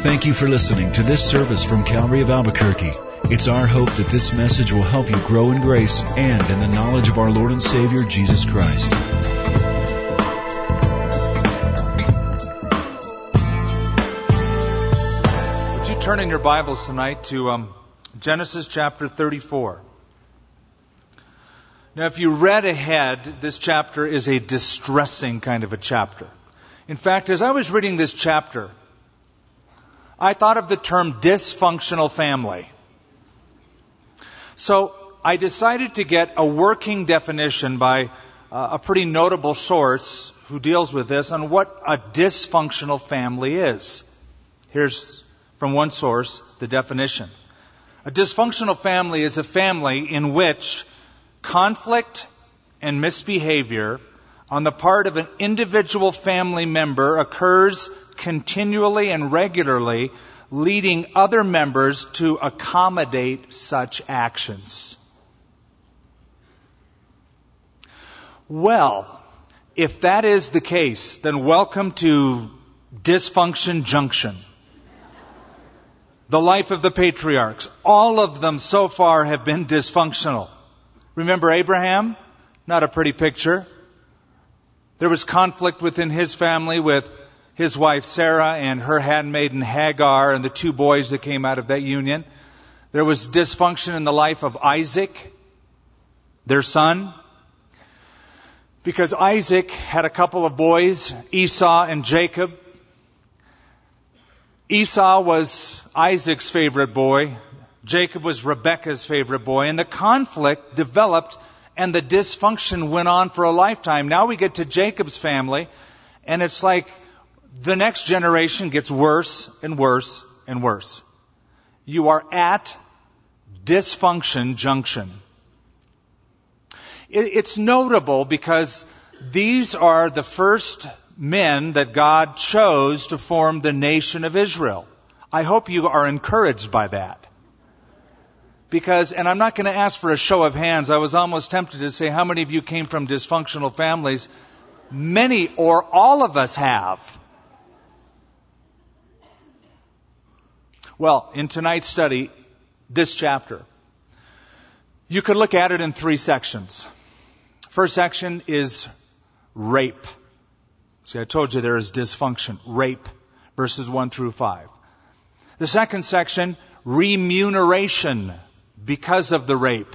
Thank you for listening to this service from Calvary of Albuquerque. It's our hope that this message will help you grow in grace and in the knowledge of our Lord and Savior, Jesus Christ. Would you turn in your Bibles tonight to um, Genesis chapter 34? Now, if you read ahead, this chapter is a distressing kind of a chapter. In fact, as I was reading this chapter, I thought of the term dysfunctional family. So I decided to get a working definition by uh, a pretty notable source who deals with this on what a dysfunctional family is. Here's from one source the definition. A dysfunctional family is a family in which conflict and misbehavior on the part of an individual family member occurs continually and regularly, leading other members to accommodate such actions. Well, if that is the case, then welcome to Dysfunction Junction. The life of the patriarchs. All of them so far have been dysfunctional. Remember Abraham? Not a pretty picture. There was conflict within his family with his wife Sarah and her handmaiden Hagar and the two boys that came out of that union. There was dysfunction in the life of Isaac, their son, because Isaac had a couple of boys, Esau and Jacob. Esau was Isaac's favorite boy. Jacob was Rebekah's favorite boy. And the conflict developed and the dysfunction went on for a lifetime. Now we get to Jacob's family and it's like the next generation gets worse and worse and worse. You are at dysfunction junction. It's notable because these are the first men that God chose to form the nation of Israel. I hope you are encouraged by that. Because, and I'm not going to ask for a show of hands, I was almost tempted to say, how many of you came from dysfunctional families? Many or all of us have. Well, in tonight's study, this chapter, you could look at it in three sections. First section is rape. See, I told you there is dysfunction. Rape, verses 1 through 5. The second section, remuneration because of the rape.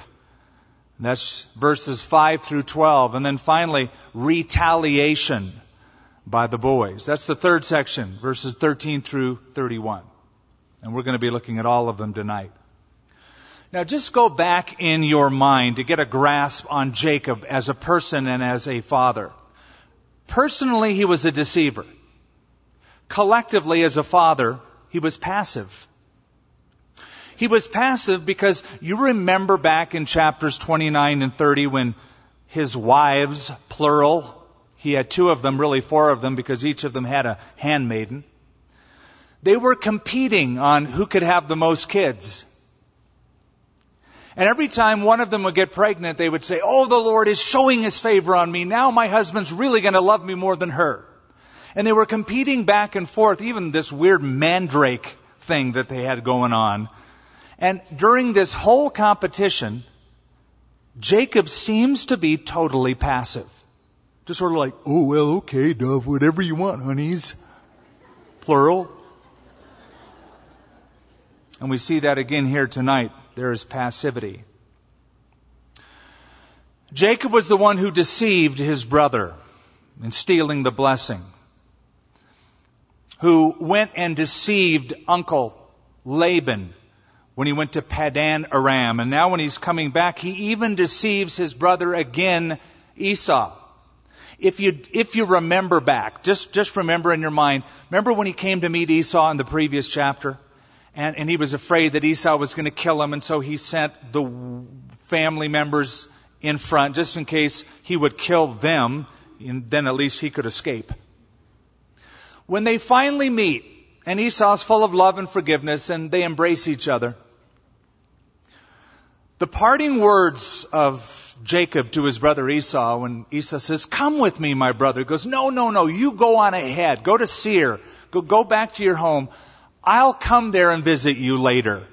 That's verses 5 through 12. And then finally, retaliation by the boys. That's the third section, verses 13 through 31. And we're going to be looking at all of them tonight. Now just go back in your mind to get a grasp on Jacob as a person and as a father. Personally, he was a deceiver. Collectively, as a father, he was passive. He was passive because you remember back in chapters 29 and 30 when his wives, plural, he had two of them, really four of them, because each of them had a handmaiden. They were competing on who could have the most kids. And every time one of them would get pregnant, they would say, Oh, the Lord is showing his favor on me. Now my husband's really going to love me more than her. And they were competing back and forth, even this weird mandrake thing that they had going on. And during this whole competition, Jacob seems to be totally passive. Just sort of like, oh, well, okay, Dove, whatever you want, honeys. Plural. And we see that again here tonight. There is passivity. Jacob was the one who deceived his brother in stealing the blessing, who went and deceived Uncle Laban when he went to Padan Aram. And now when he's coming back, he even deceives his brother again, Esau. If you, if you remember back, just, just remember in your mind, remember when he came to meet Esau in the previous chapter? And, and he was afraid that Esau was going to kill him, and so he sent the family members in front just in case he would kill them, and then at least he could escape. When they finally meet, and Esau's full of love and forgiveness, and they embrace each other, the parting words of Jacob to his brother Esau when Esau says, Come with me, my brother, he goes, No, no, no, you go on ahead. Go to Seir. Go, go back to your home. I'll come there and visit you later.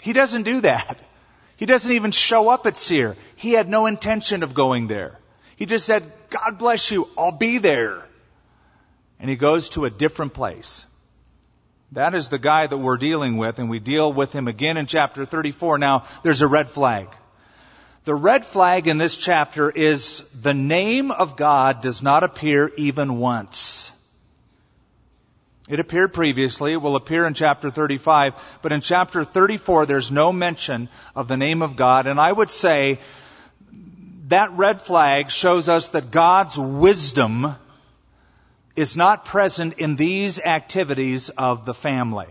He doesn't do that. He doesn't even show up at Seir. He had no intention of going there. He just said, God bless you, I'll be there. And he goes to a different place. That is the guy that we're dealing with, and we deal with him again in chapter 34. Now, there's a red flag. The red flag in this chapter is the name of God does not appear even once. It appeared previously, it will appear in chapter 35, but in chapter 34 there's no mention of the name of God, and I would say that red flag shows us that God's wisdom is not present in these activities of the family.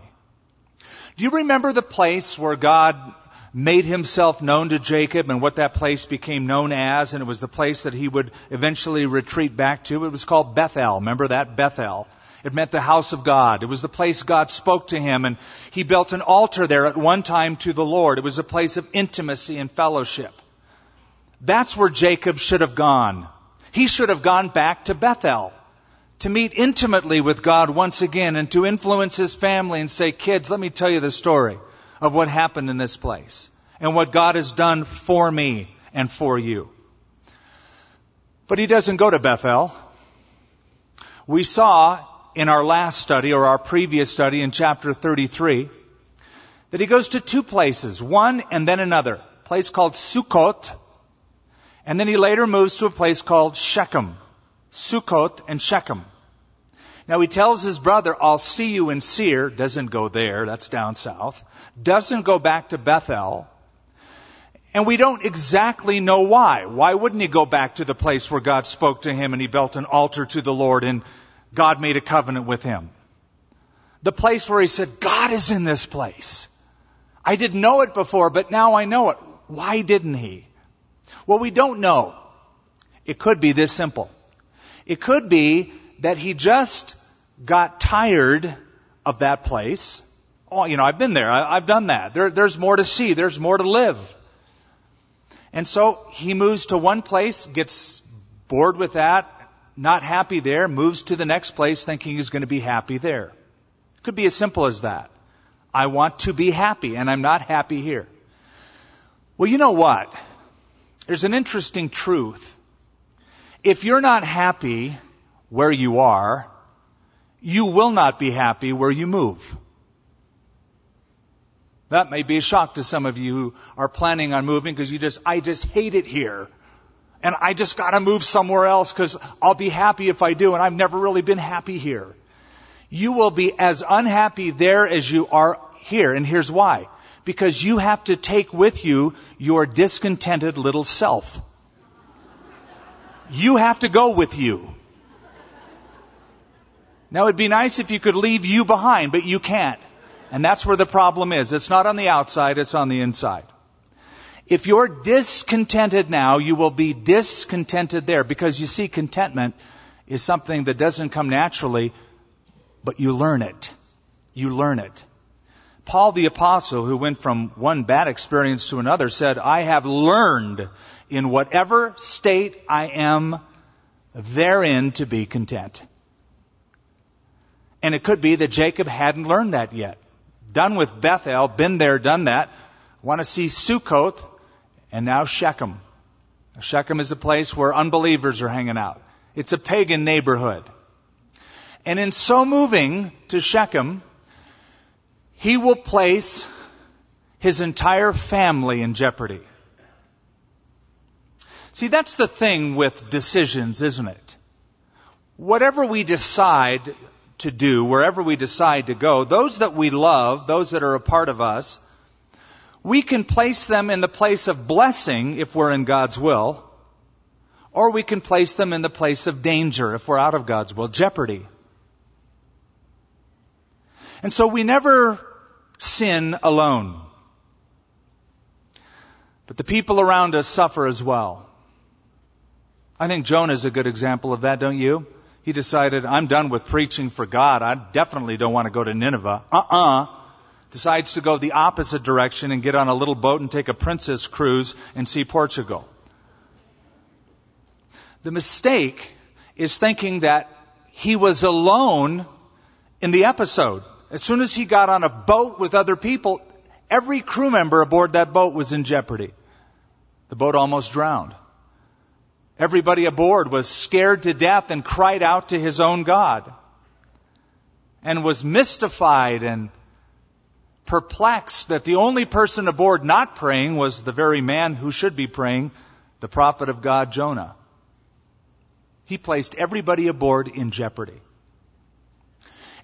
Do you remember the place where God made himself known to Jacob and what that place became known as, and it was the place that he would eventually retreat back to? It was called Bethel. Remember that? Bethel. It meant the house of God. It was the place God spoke to him, and he built an altar there at one time to the Lord. It was a place of intimacy and fellowship. That's where Jacob should have gone. He should have gone back to Bethel to meet intimately with God once again and to influence his family and say, kids, let me tell you the story of what happened in this place and what God has done for me and for you. But he doesn't go to Bethel. We saw in our last study or our previous study in chapter 33 that he goes to two places, one and then another. A place called Sukkot and then he later moves to a place called Shechem. Sukkot and Shechem. Now he tells his brother, I'll see you in Seir. Doesn't go there. That's down south. Doesn't go back to Bethel. And we don't exactly know why. Why wouldn't he go back to the place where God spoke to him and he built an altar to the Lord and God made a covenant with him? The place where he said, God is in this place. I didn't know it before, but now I know it. Why didn't he? Well, we don't know. It could be this simple. It could be that he just got tired of that place. Oh, you know, I've been there. I, have done that. There, there's more to see. There's more to live. And so he moves to one place, gets bored with that, not happy there, moves to the next place thinking he's going to be happy there. Could be as simple as that. I want to be happy and I'm not happy here. Well, you know what? There's an interesting truth. If you're not happy where you are, you will not be happy where you move. That may be a shock to some of you who are planning on moving because you just, I just hate it here. And I just gotta move somewhere else because I'll be happy if I do and I've never really been happy here. You will be as unhappy there as you are here and here's why. Because you have to take with you your discontented little self. You have to go with you. Now it'd be nice if you could leave you behind, but you can't. And that's where the problem is. It's not on the outside, it's on the inside. If you're discontented now, you will be discontented there because you see contentment is something that doesn't come naturally, but you learn it. You learn it. Paul the apostle, who went from one bad experience to another, said, I have learned in whatever state I am therein to be content. And it could be that Jacob hadn't learned that yet. Done with Bethel, been there, done that. Want to see Sukkoth, and now Shechem. Shechem is a place where unbelievers are hanging out. It's a pagan neighborhood. And in so moving to Shechem, he will place his entire family in jeopardy. See, that's the thing with decisions, isn't it? Whatever we decide to do, wherever we decide to go, those that we love, those that are a part of us, we can place them in the place of blessing if we're in God's will, or we can place them in the place of danger if we're out of God's will, jeopardy. And so we never sin alone. But the people around us suffer as well. I think Jonah is a good example of that, don't you? He decided, I'm done with preaching for God. I definitely don't want to go to Nineveh. Uh-uh. Decides to go the opposite direction and get on a little boat and take a princess cruise and see Portugal. The mistake is thinking that he was alone in the episode. as soon as he got on a boat with other people, every crew member aboard that boat was in jeopardy. The boat almost drowned. Everybody aboard was scared to death and cried out to his own God and was mystified and perplexed that the only person aboard not praying was the very man who should be praying, the prophet of God, Jonah. He placed everybody aboard in jeopardy.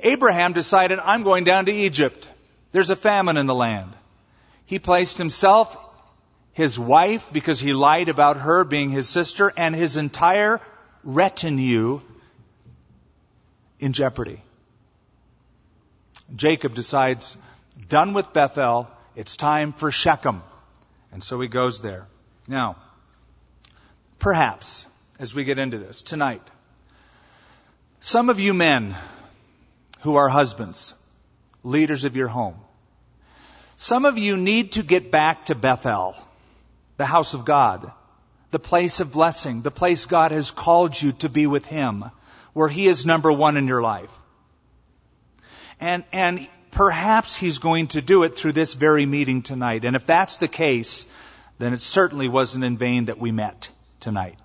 Abraham decided, I'm going down to Egypt. There's a famine in the land. He placed himself, his wife, because he lied about her being his sister, and his entire retinue in jeopardy. Jacob decides, done with Bethel, it's time for Shechem. And so he goes there. Now, perhaps, as we get into this tonight, some of you men who are husbands, leaders of your home, some of you need to get back to Bethel, the house of God, the place of blessing, the place God has called you to be with Him, where He is number one in your life. And, and perhaps he's going to do it through this very meeting tonight. And if that's the case, then it certainly wasn't in vain that we met tonight.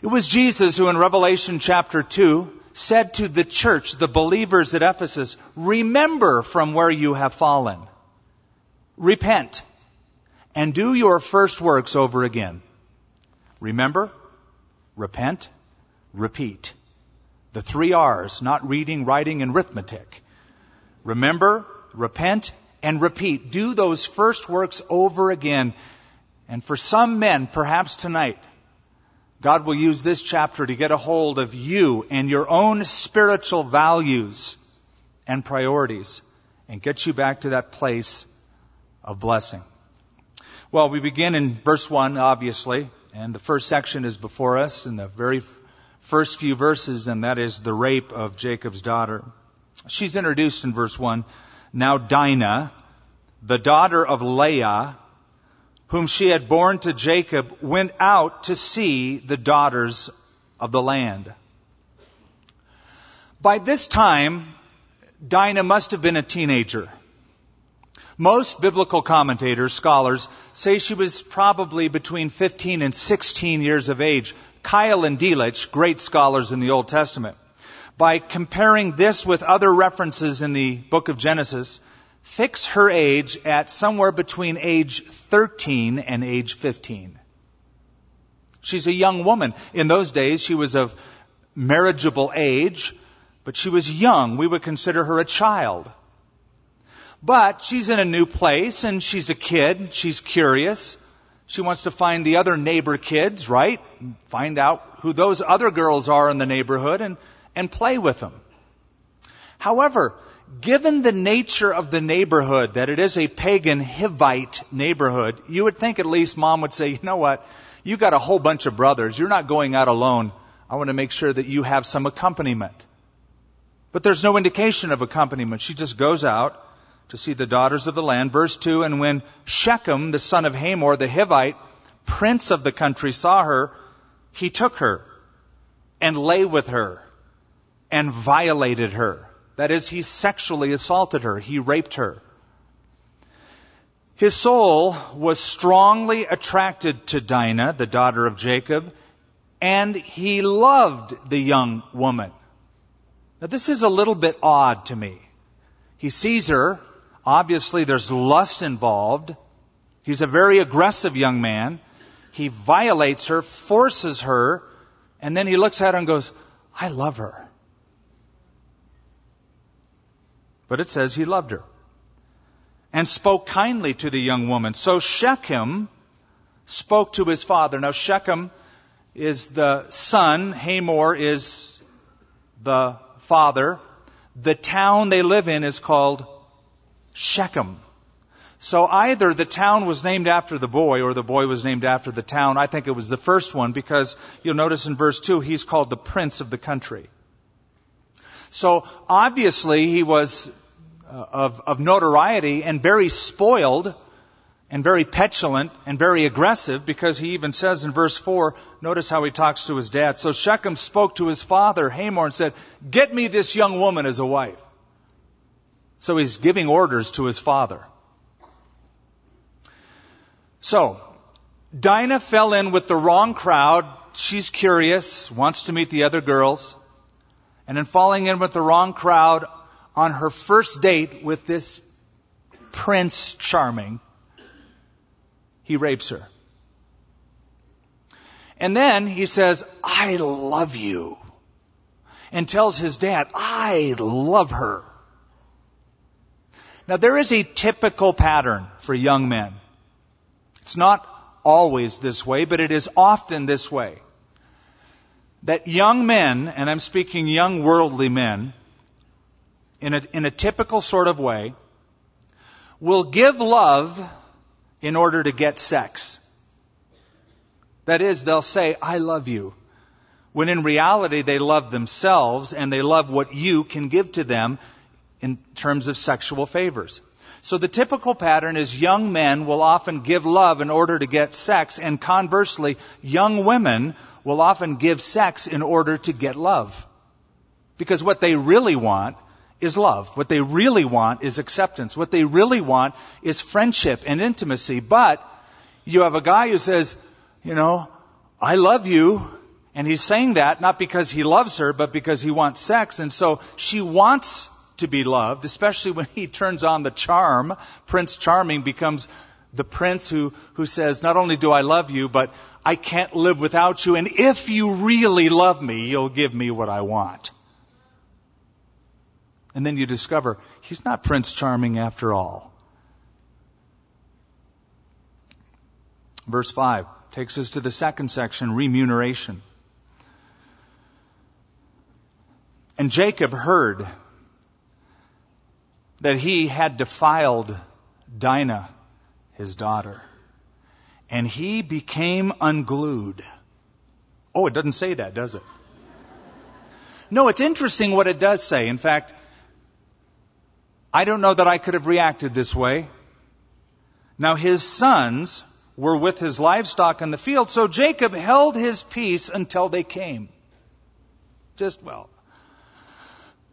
It was Jesus who in Revelation chapter 2 said to the church, the believers at Ephesus, remember from where you have fallen. Repent and do your first works over again. Remember, repent, repeat. The three R's, not reading, writing, and arithmetic. Remember, repent, and repeat. Do those first works over again. And for some men, perhaps tonight, God will use this chapter to get a hold of you and your own spiritual values and priorities and get you back to that place of blessing. Well, we begin in verse 1, obviously, and the first section is before us in the very first few verses, and that is the rape of Jacob's daughter. She's introduced in verse 1. Now Dinah, the daughter of Leah, whom she had borne to Jacob, went out to see the daughters of the land. By this time, Dinah must have been a teenager. Most biblical commentators, scholars, say she was probably between 15 and 16 years of age. Keil and Delitzsch, great scholars in the Old Testament, by comparing this with other references in the book of Genesis, fix her age at somewhere between age 13 and age 15. She's a young woman. In those days, she was of marriageable age, but she was young. We would consider her a child. But she's in a new place and she's a kid. She's curious. She wants to find the other neighbor kids, right? Find out who those other girls are in the neighborhood and and play with them. However, given the nature of the neighborhood, that it is a pagan Hivite neighborhood, you would think at least mom would say, you know what? You got a whole bunch of brothers. You're not going out alone. I want to make sure that you have some accompaniment. But there's no indication of accompaniment. She just goes out to see the daughters of the land. Verse 2, and when Shechem, the son of Hamor, the Hivite, prince of the country, saw her, he took her and lay with her and violated her. That is, he sexually assaulted her. He raped her. His soul was strongly attracted to Dinah, the daughter of Jacob, and he loved the young woman. Now this is a little bit odd to me. He sees her. Obviously there's lust involved. He's a very aggressive young man. He violates her, forces her, and then he looks at her and goes, I love her. But it says he loved her and spoke kindly to the young woman. So Shechem spoke to his father. Now Shechem is the son, Hamor is the father. The town they live in is called Shechem. So either the town was named after the boy or the boy was named after the town. I think it was the first one because you'll notice in verse 2 he's called the prince of the country. So obviously he was uh, of, of notoriety and very spoiled and very petulant and very aggressive because he even says in verse 4, notice how he talks to his dad. So Shechem spoke to his father, Hamor, and said, Get me this young woman as a wife. So he's giving orders to his father. So, Dinah fell in with the wrong crowd. She's curious, wants to meet the other girls. And in falling in with the wrong crowd on her first date with this Prince Charming, he rapes her. And then he says, I love you. And tells his dad, I love her. Now there is a typical pattern for young men. It's not always this way, but it is often this way. That young men, and I'm speaking young worldly men, in a, in a typical sort of way, will give love in order to get sex. That is, they'll say, I love you. When in reality, they love themselves and they love what you can give to them in terms of sexual favors. So the typical pattern is young men will often give love in order to get sex, and conversely, young women will often give sex in order to get love. Because what they really want is love. What they really want is acceptance. What they really want is friendship and intimacy. But you have a guy who says, you know, I love you. And he's saying that not because he loves her, but because he wants sex. And so she wants to be loved, especially when he turns on the charm. Prince Charming becomes the prince who, who says, not only do I love you, but I can't live without you. And if you really love me, you'll give me what I want. And then you discover he's not Prince Charming after all. Verse 5 takes us to the second section, remuneration. And Jacob heard that he had defiled Dinah, his daughter. And he became unglued. Oh, it doesn't say that, does it? No, it's interesting what it does say. In fact, I don't know that I could have reacted this way. Now his sons were with his livestock in the field, so Jacob held his peace until they came. Just, well,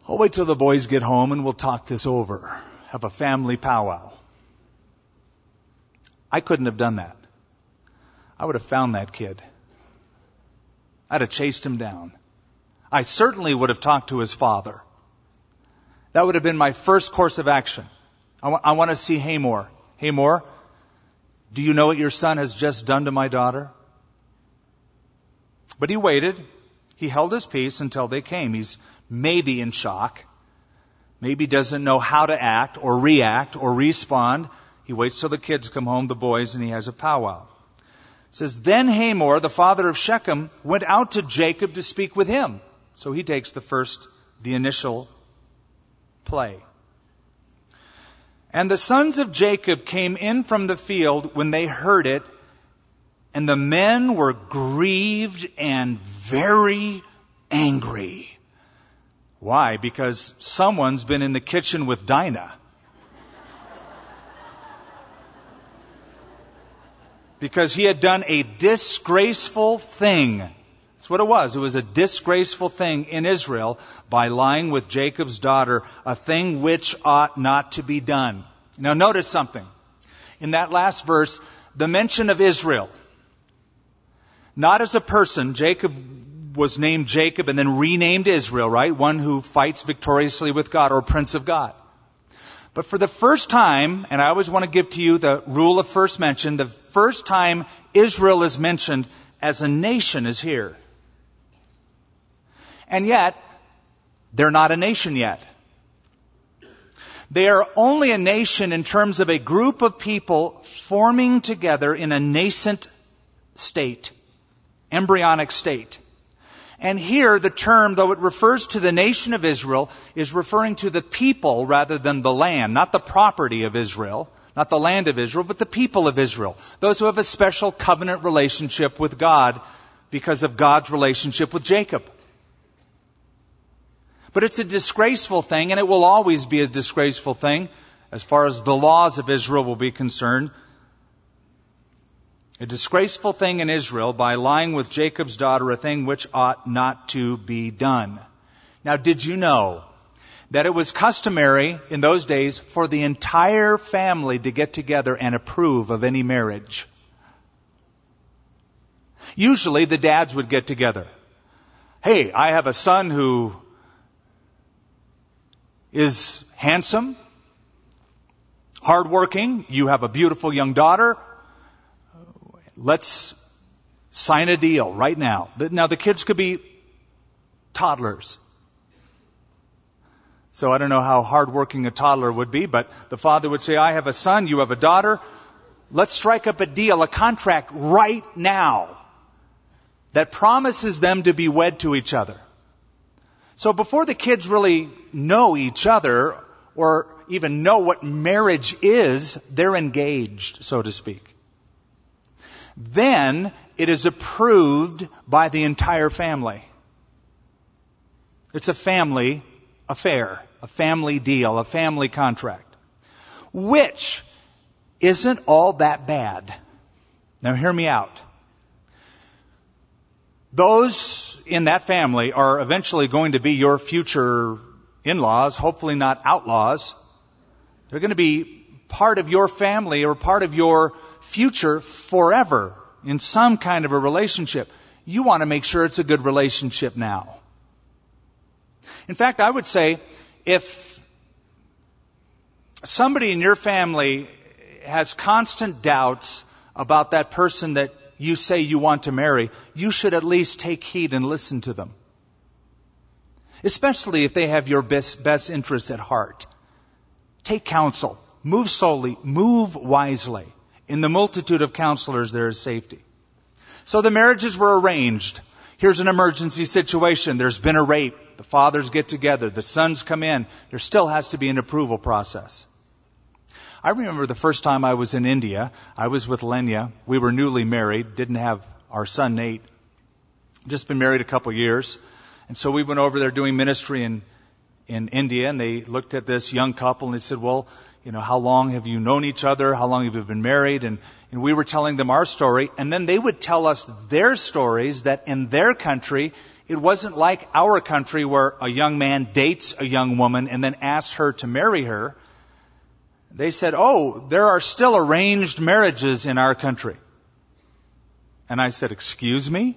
I'll wait till the boys get home and we'll talk this over. Have a family powwow. I couldn't have done that. I would have found that kid. I'd have chased him down. I certainly would have talked to his father. That would have been my first course of action. I, w- I want to see Hamor. Hamor, do you know what your son has just done to my daughter? But he waited. He held his peace until they came. He's maybe in shock. Maybe doesn't know how to act or react or respond. He waits till the kids come home, the boys, and he has a powwow. It says, Then Hamor, the father of Shechem, went out to Jacob to speak with him. So he takes the first, the initial play. And the sons of Jacob came in from the field when they heard it, and the men were grieved and very angry. Why? Because someone's been in the kitchen with Dinah. Because he had done a disgraceful thing. That's what it was. It was a disgraceful thing in Israel by lying with Jacob's daughter, a thing which ought not to be done. Now notice something. In that last verse, the mention of Israel. Not as a person, Jacob was named Jacob and then renamed Israel, right? One who fights victoriously with God or Prince of God. But for the first time, and I always want to give to you the rule of first mention, the first time Israel is mentioned as a nation is here. And yet, they're not a nation yet. They are only a nation in terms of a group of people forming together in a nascent state, embryonic state. And here the term, though it refers to the nation of Israel, is referring to the people rather than the land, not the property of Israel, not the land of Israel, but the people of Israel. Those who have a special covenant relationship with God because of God's relationship with Jacob. But it's a disgraceful thing, and it will always be a disgraceful thing as far as the laws of Israel will be concerned a disgraceful thing in Israel by lying with Jacob's daughter, a thing which ought not to be done. Now, did you know that it was customary in those days for the entire family to get together and approve of any marriage. Usually the dads would get together. Hey, I have a son who is handsome, hardworking. You have a beautiful young daughter. Let's sign a deal right now. Now the kids could be toddlers. So I don't know how hardworking a toddler would be, but the father would say, I have a son, you have a daughter. Let's strike up a deal, a contract right now that promises them to be wed to each other. So before the kids really know each other or even know what marriage is, they're engaged, so to speak. Then it is approved by the entire family. It's a family affair, a family deal, a family contract, which isn't all that bad. Now hear me out. Those in that family are eventually going to be your future in-laws, hopefully not outlaws. They're going to be part of your family or part of your future forever in some kind of a relationship. You want to make sure it's a good relationship now. In fact, I would say if somebody in your family has constant doubts about that person that you say you want to marry, you should at least take heed and listen to them. Especially if they have your best, best interests at heart. Take counsel. Move slowly. Move wisely. In the multitude of counselors, there is safety. So the marriages were arranged. Here's an emergency situation. There's been a rape. The fathers get together. The sons come in. There still has to be an approval process. I remember the first time I was in India. I was with Lenya. We were newly married. Didn't have our son Nate. Just been married a couple years. And so we went over there doing ministry in, in India and they looked at this young couple and they said, well, you know, how long have you known each other? How long have you been married? And, and we were telling them our story. And then they would tell us their stories that in their country, it wasn't like our country where a young man dates a young woman and then asks her to marry her. They said, oh, there are still arranged marriages in our country. And I said, excuse me?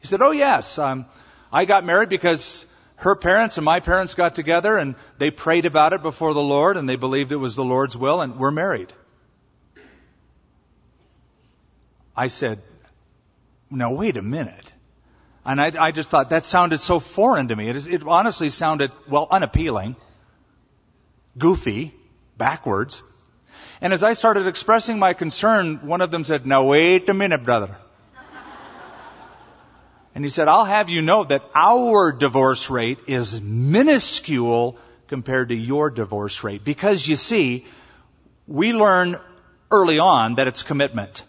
He said, oh yes, um, I got married because her parents and my parents got together and they prayed about it before the Lord and they believed it was the Lord's will and we're married. I said, now wait a minute. And I, I just thought that sounded so foreign to me. It, is, it honestly sounded, well, unappealing, goofy, backwards. And as I started expressing my concern, one of them said, now wait a minute, brother. And he said, I'll have you know that our divorce rate is minuscule compared to your divorce rate. Because you see, we learn early on that it's commitment.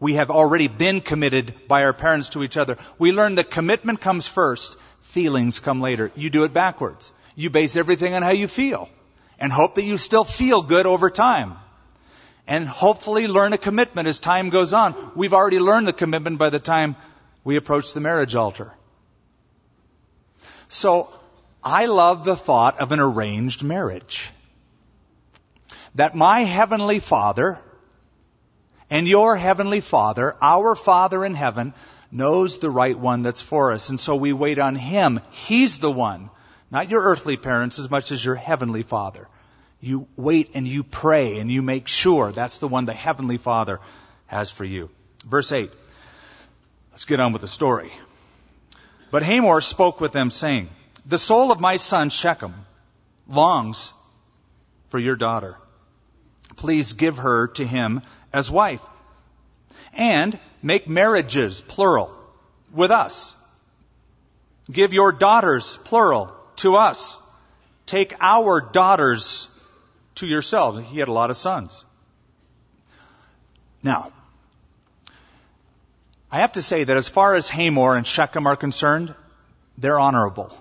We have already been committed by our parents to each other. We learn that commitment comes first, feelings come later. You do it backwards. You base everything on how you feel and hope that you still feel good over time. And hopefully learn a commitment as time goes on. We've already learned the commitment by the time we approach the marriage altar. So, I love the thought of an arranged marriage. That my heavenly father and your heavenly father, our father in heaven, knows the right one that's for us. And so we wait on him. He's the one. Not your earthly parents as much as your heavenly father. You wait and you pray and you make sure that's the one the heavenly father has for you. Verse 8. Let's get on with the story. But Hamor spoke with them, saying, The soul of my son Shechem longs for your daughter. Please give her to him as wife. And make marriages, plural, with us. Give your daughters, plural, to us. Take our daughters to yourselves. He had a lot of sons. Now, I have to say that as far as Hamor and Shechem are concerned, they're honorable.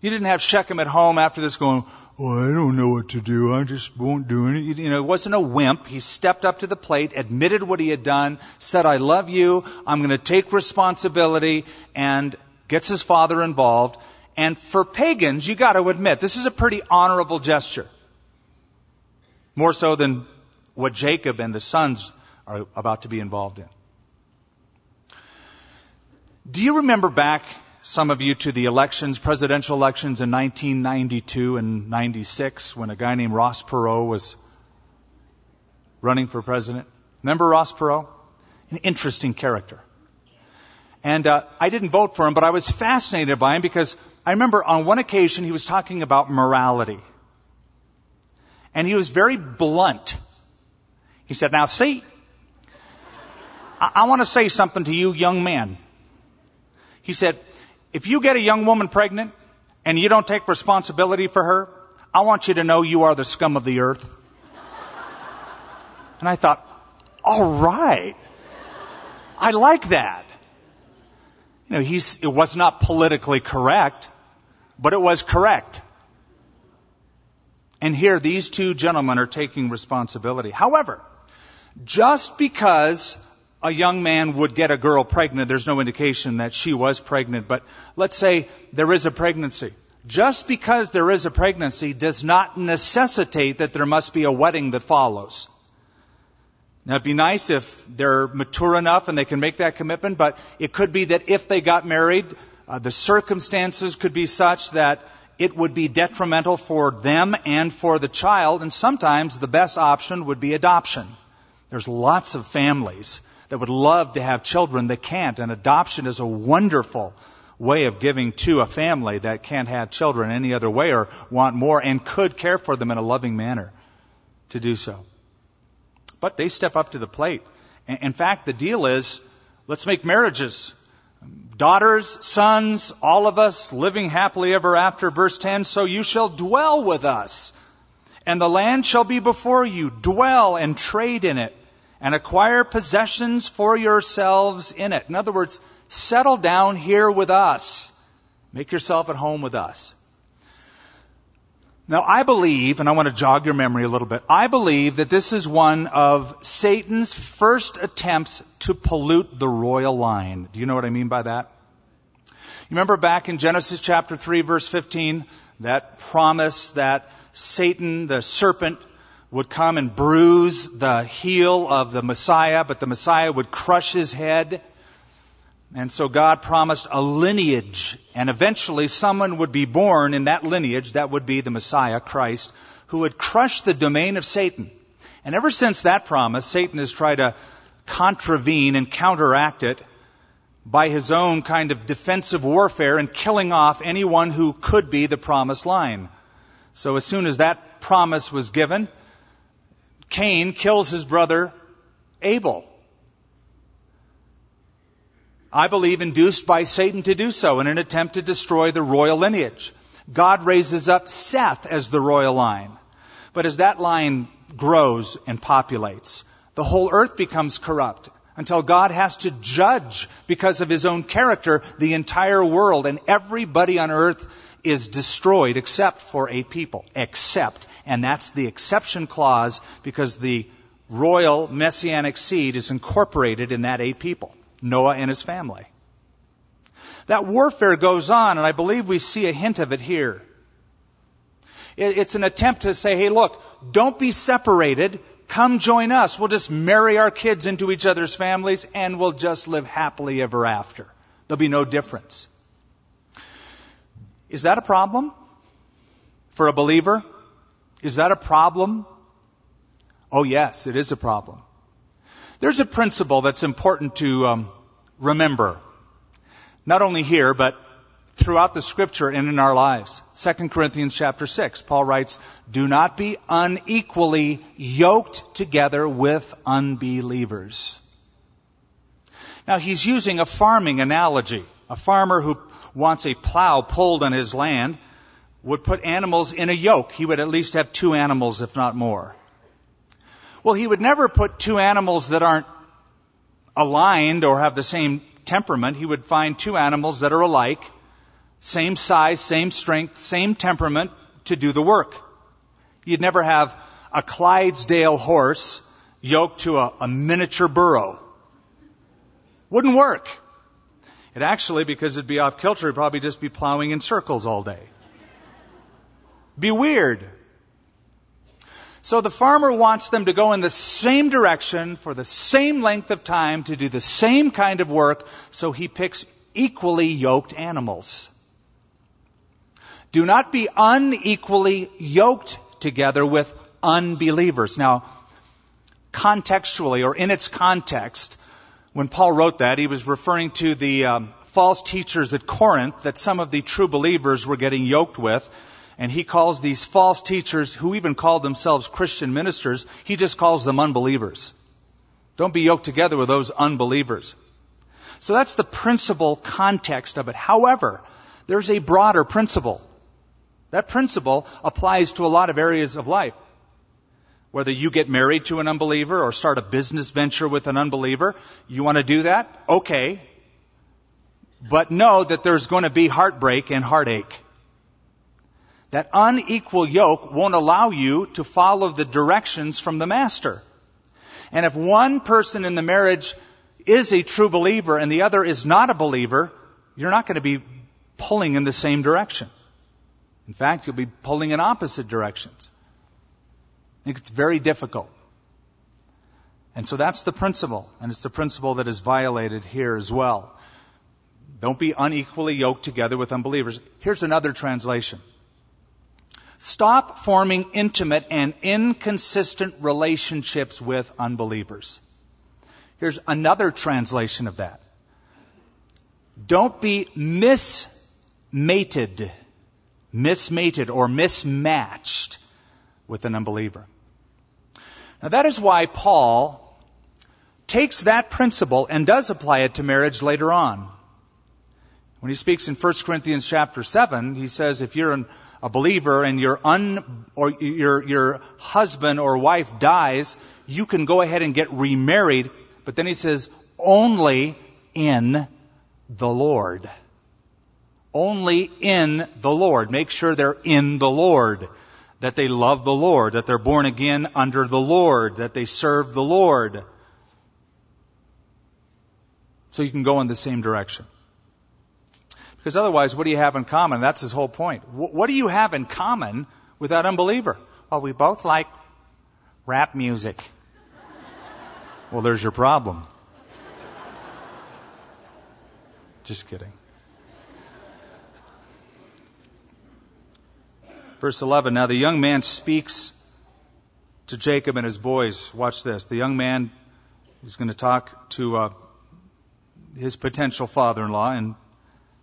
You didn't have Shechem at home after this going, oh, I don't know what to do. I just won't do anything. You know, it wasn't a wimp. He stepped up to the plate, admitted what he had done, said, I love you. I'm going to take responsibility and gets his father involved. And for pagans, you got to admit, this is a pretty honorable gesture. More so than what Jacob and the sons are about to be involved in. Do you remember back, some of you, to the elections, presidential elections in 1992 and 96 when a guy named Ross Perot was running for president? Remember Ross Perot? An interesting character. And uh, I didn't vote for him, but I was fascinated by him because I remember on one occasion he was talking about morality. And he was very blunt. He said, Now, see, I, I want to say something to you, young man. He said, If you get a young woman pregnant and you don't take responsibility for her, I want you to know you are the scum of the earth. And I thought, all right. I like that. You know, he's, it was not politically correct, but it was correct. And here, these two gentlemen are taking responsibility. However, just because a young man would get a girl pregnant, there's no indication that she was pregnant, but let's say there is a pregnancy. Just because there is a pregnancy does not necessitate that there must be a wedding that follows. Now, it'd be nice if they're mature enough and they can make that commitment, but it could be that if they got married, uh, the circumstances could be such that it would be detrimental for them and for the child, and sometimes the best option would be adoption. There's lots of families that would love to have children that can't, and adoption is a wonderful way of giving to a family that can't have children any other way or want more and could care for them in a loving manner to do so. But they step up to the plate. In fact, the deal is, let's make marriages. Daughters, sons, all of us living happily ever after. Verse 10, so you shall dwell with us. And the land shall be before you. Dwell and trade in it. And acquire possessions for yourselves in it. In other words, settle down here with us. Make yourself at home with us. Now, I believe, and I want to jog your memory a little bit, I believe that this is one of Satan's first attempts to pollute the royal line. Do you know what I mean by that? You remember back in Genesis chapter 3 verse 15, that promise that Satan, the serpent, would come and bruise the heel of the Messiah, but the Messiah would crush his head. And so God promised a lineage, and eventually someone would be born in that lineage, that would be the Messiah, Christ, who would crush the domain of Satan. And ever since that promise, Satan has tried to contravene and counteract it by his own kind of defensive warfare and killing off anyone who could be the promised line. So as soon as that promise was given, Cain kills his brother Abel. I believe induced by Satan to do so in an attempt to destroy the royal lineage. God raises up Seth as the royal line. But as that line grows and populates, the whole earth becomes corrupt until God has to judge because of his own character the entire world and everybody on earth is destroyed except for a people. Except. And that's the exception clause because the royal messianic seed is incorporated in that eight people. Noah and his family. That warfare goes on, and I believe we see a hint of it here. It's an attempt to say, hey, look, don't be separated. Come join us. We'll just marry our kids into each other's families, and we'll just live happily ever after. There'll be no difference. Is that a problem for a believer? Is that a problem? Oh, yes, it is a problem. There's a principle that's important to um, remember, not only here, but throughout the scripture and in our lives. 2 Corinthians chapter 6, Paul writes, Do not be unequally yoked together with unbelievers. Now he's using a farming analogy. A farmer who wants a plow pulled on his land would put animals in a yoke. He would at least have two animals, if not more. Well, he would never put two animals that aren't aligned or have the same temperament. He would find two animals that are alike, same size, same strength, same temperament to do the work. You'd never have a Clydesdale horse yoked to a, a miniature burro. Wouldn't work. Actually, because it'd be off kilter, it'd probably just be plowing in circles all day. Be weird. So the farmer wants them to go in the same direction for the same length of time to do the same kind of work, so he picks equally yoked animals. Do not be unequally yoked together with unbelievers. Now, contextually or in its context, when Paul wrote that, he was referring to the um, false teachers at Corinth that some of the true believers were getting yoked with. And he calls these false teachers, who even called themselves Christian ministers, he just calls them unbelievers. Don't be yoked together with those unbelievers. So that's the principal context of it. However, there's a broader principle. That principle applies to a lot of areas of life. Whether you get married to an unbeliever or start a business venture with an unbeliever, you want to do that? Okay. But know that there's going to be heartbreak and heartache. That unequal yoke won't allow you to follow the directions from the master. And if one person in the marriage is a true believer and the other is not a believer, you're not going to be pulling in the same direction. In fact, you'll be pulling in opposite directions. It's very difficult. And so that's the principle, and it's the principle that is violated here as well. Don't be unequally yoked together with unbelievers. Here's another translation. Stop forming intimate and inconsistent relationships with unbelievers. Here's another translation of that. Don't be mismated, mismated or mismatched with an unbeliever. Now that is why Paul takes that principle and does apply it to marriage later on. When he speaks in 1 Corinthians chapter 7, he says if you're a believer and your un, or your, your husband or wife dies, you can go ahead and get remarried. But then he says, only in the Lord. Only in the Lord. Make sure they're in the Lord. That they love the Lord. That they're born again under the Lord. That they serve the Lord. So you can go in the same direction. Because otherwise, what do you have in common? That's his whole point. What do you have in common with that unbeliever? Well, we both like rap music. Well, there's your problem. Just kidding. Verse 11 Now the young man speaks to Jacob and his boys. Watch this. The young man is going to talk to uh, his potential father in law, and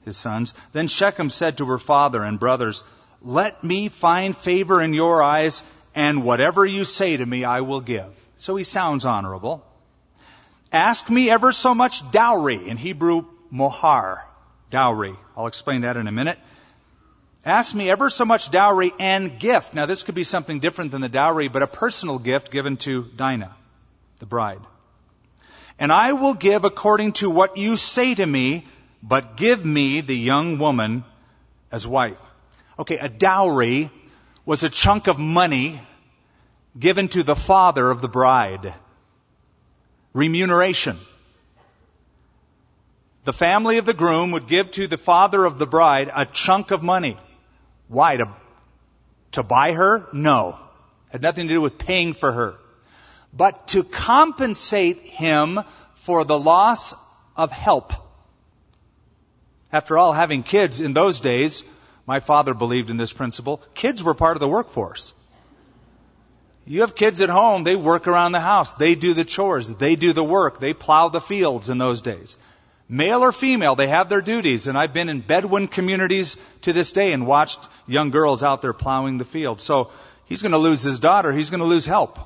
his sons. Then Shechem said to her father and brothers, Let me find favor in your eyes, and whatever you say to me, I will give. So he sounds honorable. Ask me ever so much dowry, in Hebrew, mohar, dowry. I'll explain that in a minute. Ask me ever so much dowry and gift. Now this could be something different than the dowry, but a personal gift given to Dinah, the bride. And I will give according to what you say to me, but give me the young woman as wife. Okay, a dowry was a chunk of money given to the father of the bride. Remuneration. The family of the groom would give to the father of the bride a chunk of money. Why? To, to buy her? No. Had nothing to do with paying for her. But to compensate him for the loss of help. After all, having kids in those days, my father believed in this principle, kids were part of the workforce. You have kids at home, they work around the house, they do the chores, they do the work, they plow the fields in those days. Male or female, they have their duties, and I've been in Bedouin communities to this day and watched young girls out there plowing the field. So he's going to lose his daughter, he's going to lose help.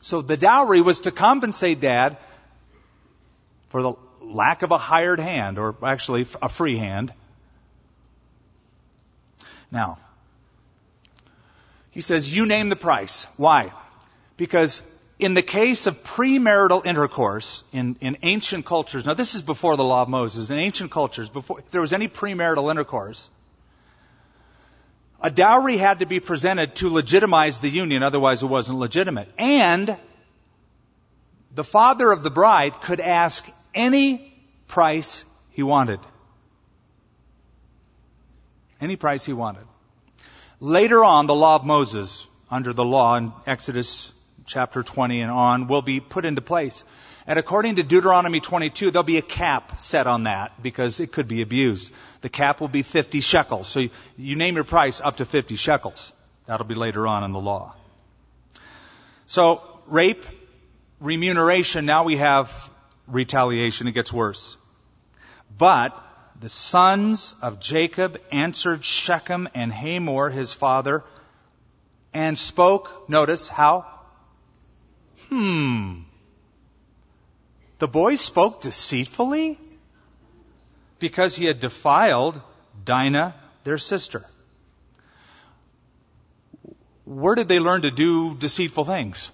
So the dowry was to compensate dad for the lack of a hired hand, or actually a free hand. Now, he says, you name the price. Why? Because in the case of premarital intercourse in, in ancient cultures, now this is before the law of Moses, in ancient cultures, before if there was any premarital intercourse, a dowry had to be presented to legitimize the union, otherwise it wasn't legitimate. And the father of the bride could ask any price he wanted. Any price he wanted. Later on, the law of Moses, under the law in Exodus chapter 20 and on, will be put into place. And according to Deuteronomy 22, there'll be a cap set on that because it could be abused. The cap will be 50 shekels. So you, you name your price up to 50 shekels. That'll be later on in the law. So, rape, remuneration, now we have retaliation. It gets worse. But the sons of Jacob answered Shechem and Hamor, his father, and spoke, notice how? Hmm. The boy spoke deceitfully because he had defiled Dinah, their sister. Where did they learn to do deceitful things?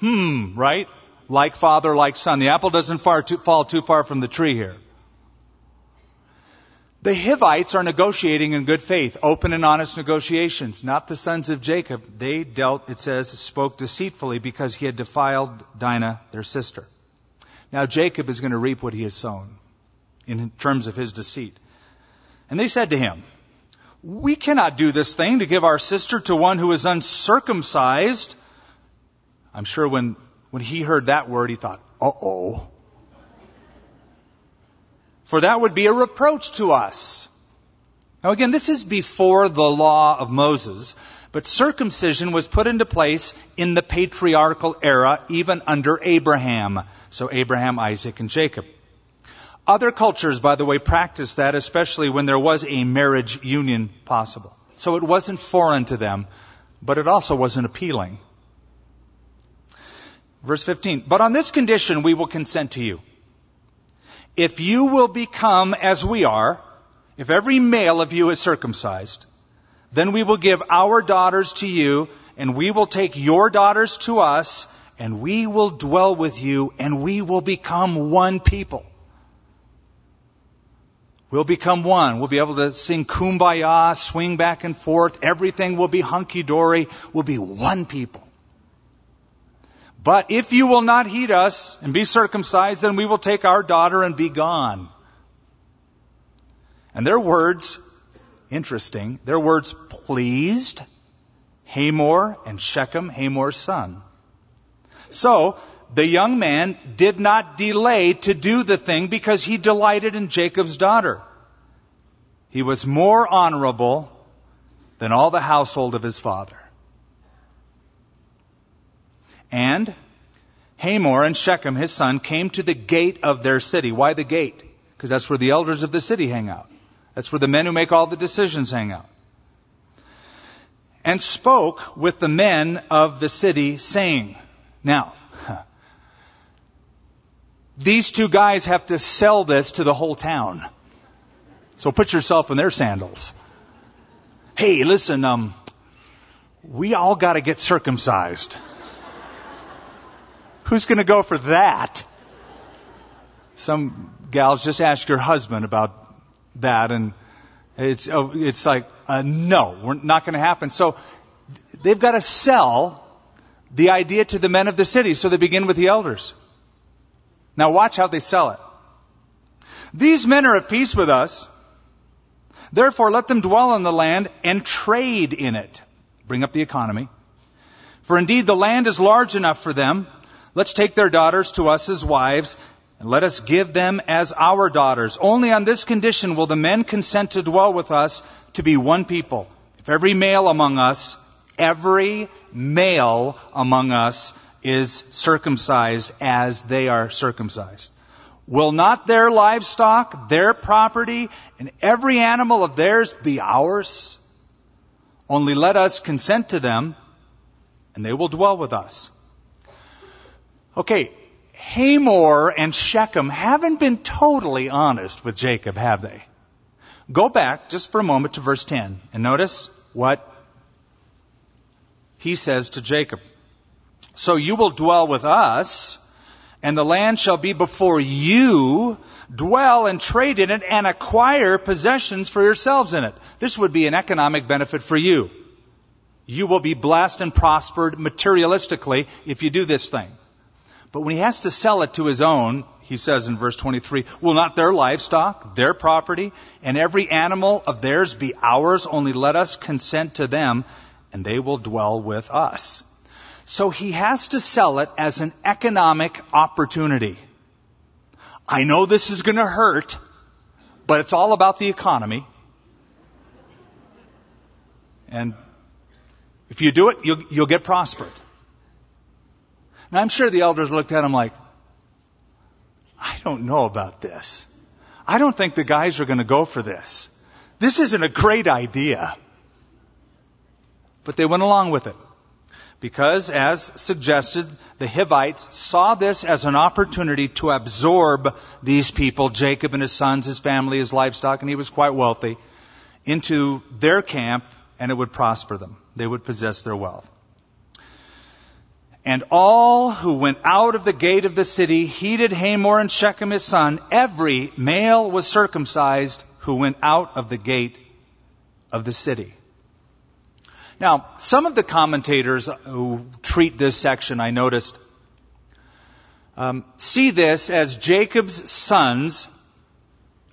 Hmm, right? Like father, like son. The apple doesn't too, fall too far from the tree here. The Hivites are negotiating in good faith, open and honest negotiations. Not the sons of Jacob. They dealt, it says, spoke deceitfully because he had defiled Dinah, their sister. Now Jacob is going to reap what he has sown in terms of his deceit. And they said to him, we cannot do this thing to give our sister to one who is uncircumcised. I'm sure when, when he heard that word, he thought, uh oh. For that would be a reproach to us. Now again, this is before the law of Moses, but circumcision was put into place in the patriarchal era, even under Abraham. So Abraham, Isaac, and Jacob. Other cultures, by the way, practiced that, especially when there was a marriage union possible. So it wasn't foreign to them, but it also wasn't appealing. Verse 15, but on this condition we will consent to you if you will become as we are, if every male of you is circumcised, then we will give our daughters to you, and we will take your daughters to us, and we will dwell with you, and we will become one people. We'll become one. We'll be able to sing kumbaya, swing back and forth. Everything will be hunky dory. We'll be one people. But if you will not heed us and be circumcised, then we will take our daughter and be gone. And their words, interesting, their words pleased Hamor and Shechem, Hamor's son. So, the young man did not delay to do the thing because he delighted in Jacob's daughter. He was more honorable than all the household of his father. And Hamor and Shechem, his son, came to the gate of their city. Why the gate? Because that's where the elders of the city hang out. That's where the men who make all the decisions hang out. And spoke with the men of the city, saying, Now, these two guys have to sell this to the whole town. So put yourself in their sandals. Hey, listen, um, we all gotta get circumcised. Who's going to go for that? Some gals just ask your husband about that, and it's oh, it's like uh, no, we're not going to happen. So they've got to sell the idea to the men of the city. So they begin with the elders. Now watch how they sell it. These men are at peace with us. Therefore, let them dwell in the land and trade in it. Bring up the economy. For indeed, the land is large enough for them. Let's take their daughters to us as wives, and let us give them as our daughters. Only on this condition will the men consent to dwell with us to be one people. If every male among us, every male among us is circumcised as they are circumcised. Will not their livestock, their property, and every animal of theirs be ours? Only let us consent to them, and they will dwell with us. Okay, Hamor and Shechem haven't been totally honest with Jacob, have they? Go back just for a moment to verse 10 and notice what he says to Jacob. So you will dwell with us, and the land shall be before you. Dwell and trade in it and acquire possessions for yourselves in it. This would be an economic benefit for you. You will be blessed and prospered materialistically if you do this thing. But when he has to sell it to his own, he says in verse 23, will not their livestock, their property, and every animal of theirs be ours? Only let us consent to them, and they will dwell with us. So he has to sell it as an economic opportunity. I know this is going to hurt, but it's all about the economy. And if you do it, you'll, you'll get prospered. Now I'm sure the elders looked at him like, I don't know about this. I don't think the guys are going to go for this. This isn't a great idea. But they went along with it. Because, as suggested, the Hivites saw this as an opportunity to absorb these people, Jacob and his sons, his family, his livestock, and he was quite wealthy, into their camp, and it would prosper them. They would possess their wealth. And all who went out of the gate of the city heeded Hamor and Shechem his son. Every male was circumcised who went out of the gate of the city. Now, some of the commentators who treat this section, I noticed, um, see this as Jacob's sons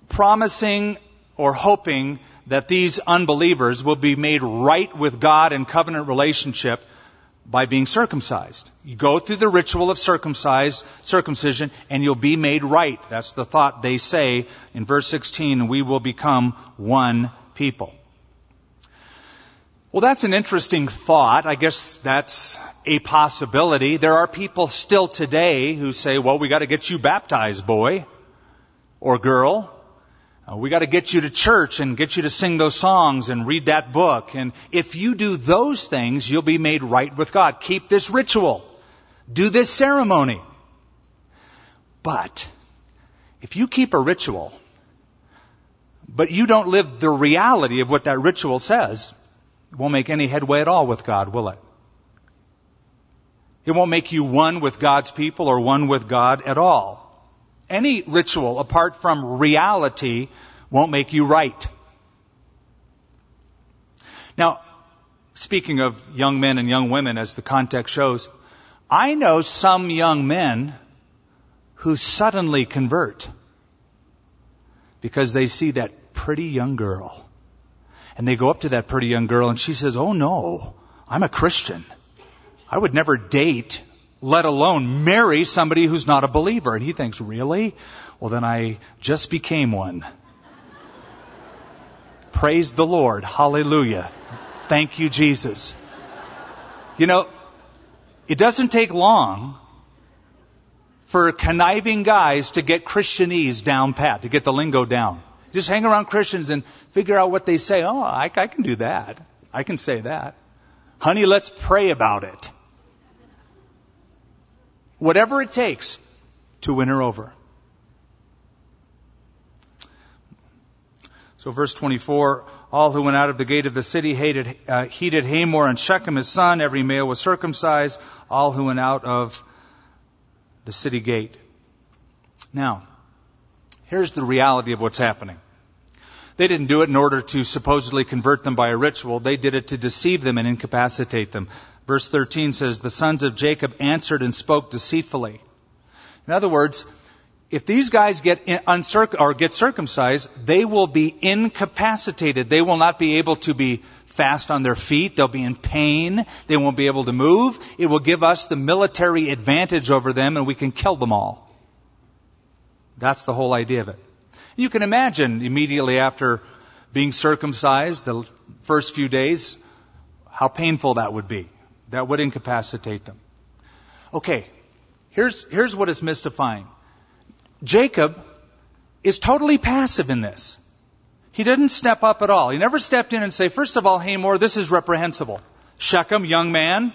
promising or hoping that these unbelievers will be made right with God in covenant relationship by being circumcised. You go through the ritual of circumcised, circumcision, and you'll be made right. That's the thought they say in verse 16, we will become one people. Well, that's an interesting thought. I guess that's a possibility. There are people still today who say, well, we gotta get you baptized, boy or girl. Uh, we got to get you to church and get you to sing those songs and read that book. And if you do those things, you'll be made right with God. Keep this ritual. Do this ceremony. But if you keep a ritual, but you don't live the reality of what that ritual says, it won't make any headway at all with God, will it? It won't make you one with God's people or one with God at all. Any ritual apart from reality won't make you right. Now, speaking of young men and young women, as the context shows, I know some young men who suddenly convert because they see that pretty young girl. And they go up to that pretty young girl and she says, Oh no, I'm a Christian. I would never date let alone marry somebody who's not a believer. And he thinks, really? Well, then I just became one. Praise the Lord. Hallelujah. Thank you, Jesus. You know, it doesn't take long for conniving guys to get Christianese down pat, to get the lingo down. Just hang around Christians and figure out what they say. Oh, I, I can do that. I can say that. Honey, let's pray about it. Whatever it takes to win her over. So verse 24, all who went out of the gate of the city hated, uh, Hamor and Shechem his son. Every male was circumcised. All who went out of the city gate. Now, here's the reality of what's happening. They didn't do it in order to supposedly convert them by a ritual. They did it to deceive them and incapacitate them. Verse 13 says, The sons of Jacob answered and spoke deceitfully. In other words, if these guys get uncirc- or get circumcised, they will be incapacitated. They will not be able to be fast on their feet. They'll be in pain. They won't be able to move. It will give us the military advantage over them and we can kill them all. That's the whole idea of it. You can imagine immediately after being circumcised, the first few days, how painful that would be that would incapacitate them. Okay, here's, here's what is mystifying. Jacob is totally passive in this. He didn't step up at all. He never stepped in and say, first of all, Hamor, this is reprehensible. Shechem, young man,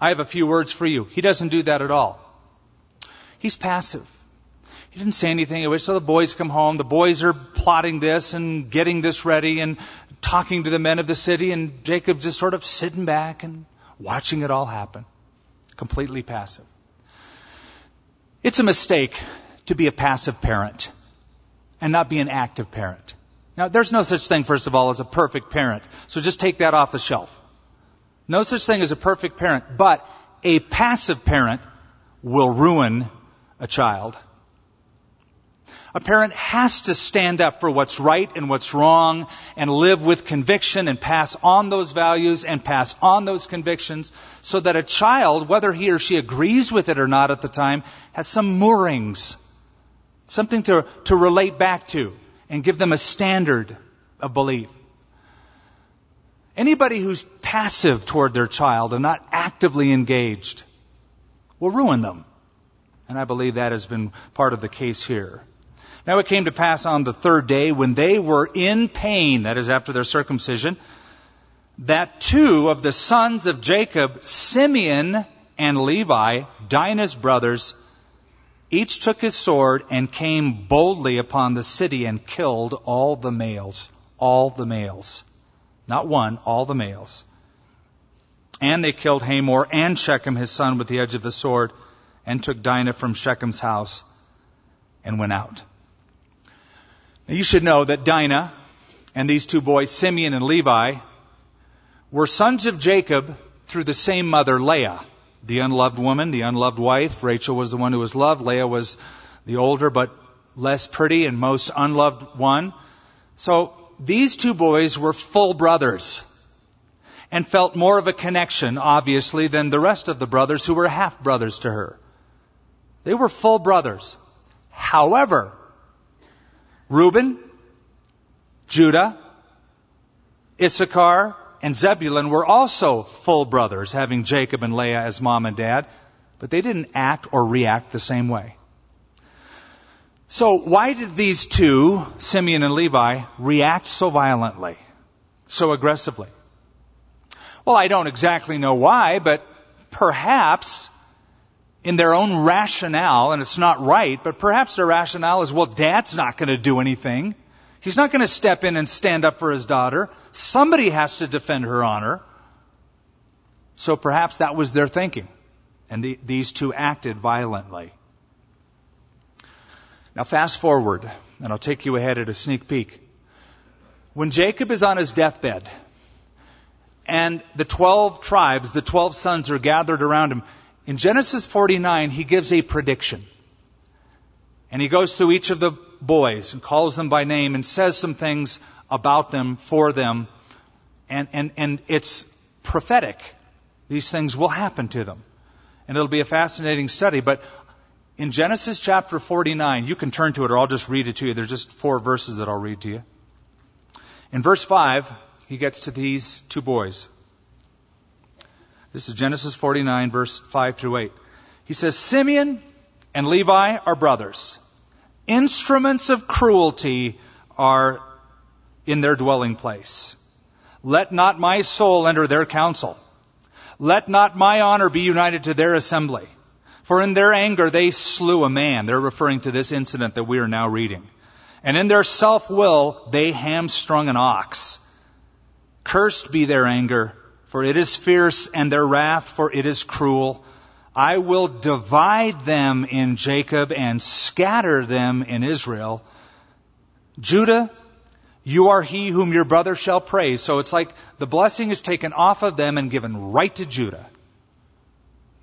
I have a few words for you. He doesn't do that at all. He's passive. He didn't say anything. He waits till the boys come home. The boys are plotting this and getting this ready and talking to the men of the city, and Jacob just sort of sitting back and watching it all happen, completely passive. It's a mistake to be a passive parent and not be an active parent. Now, there's no such thing, first of all, as a perfect parent. So just take that off the shelf. No such thing as a perfect parent, but a passive parent will ruin a child. A parent has to stand up for what's right and what's wrong and live with conviction and pass on those values and pass on those convictions so that a child, whether he or she agrees with it or not at the time, has some moorings, something to, to relate back to and give them a standard of belief. Anybody who's passive toward their child and not actively engaged will ruin them. And I believe that has been part of the case here. Now it came to pass on the third day when they were in pain, that is after their circumcision, that two of the sons of Jacob, Simeon and Levi, Dinah's brothers, each took his sword and came boldly upon the city and killed all the males. All the males. Not one, all the males. And they killed Hamor and Shechem his son with the edge of the sword and took Dinah from Shechem's house and went out. Now you should know that Dinah and these two boys, Simeon and Levi, were sons of Jacob through the same mother, Leah, the unloved woman, the unloved wife. Rachel was the one who was loved. Leah was the older but less pretty and most unloved one. So these two boys were full brothers and felt more of a connection, obviously, than the rest of the brothers who were half brothers to her. They were full brothers. However, Reuben, Judah, Issachar, and Zebulun were also full brothers, having Jacob and Leah as mom and dad, but they didn't act or react the same way. So why did these two, Simeon and Levi, react so violently, so aggressively? Well, I don't exactly know why, but perhaps in their own rationale, and it's not right, but perhaps their rationale is, well, dad's not going to do anything. He's not going to step in and stand up for his daughter. Somebody has to defend her honor. So perhaps that was their thinking. And the, these two acted violently. Now fast forward, and I'll take you ahead at a sneak peek. When Jacob is on his deathbed, and the 12 tribes, the 12 sons are gathered around him, in Genesis 49, he gives a prediction. And he goes through each of the boys and calls them by name and says some things about them, for them. And, and, and it's prophetic. These things will happen to them. And it'll be a fascinating study. But in Genesis chapter 49, you can turn to it or I'll just read it to you. There's just four verses that I'll read to you. In verse 5, he gets to these two boys. This is Genesis 49, verse 5 through 8. He says, Simeon and Levi are brothers. Instruments of cruelty are in their dwelling place. Let not my soul enter their council. Let not my honor be united to their assembly. For in their anger they slew a man. They're referring to this incident that we are now reading. And in their self-will they hamstrung an ox. Cursed be their anger for it is fierce, and their wrath, for it is cruel. I will divide them in Jacob and scatter them in Israel. Judah, you are he whom your brother shall praise. So it's like the blessing is taken off of them and given right to Judah,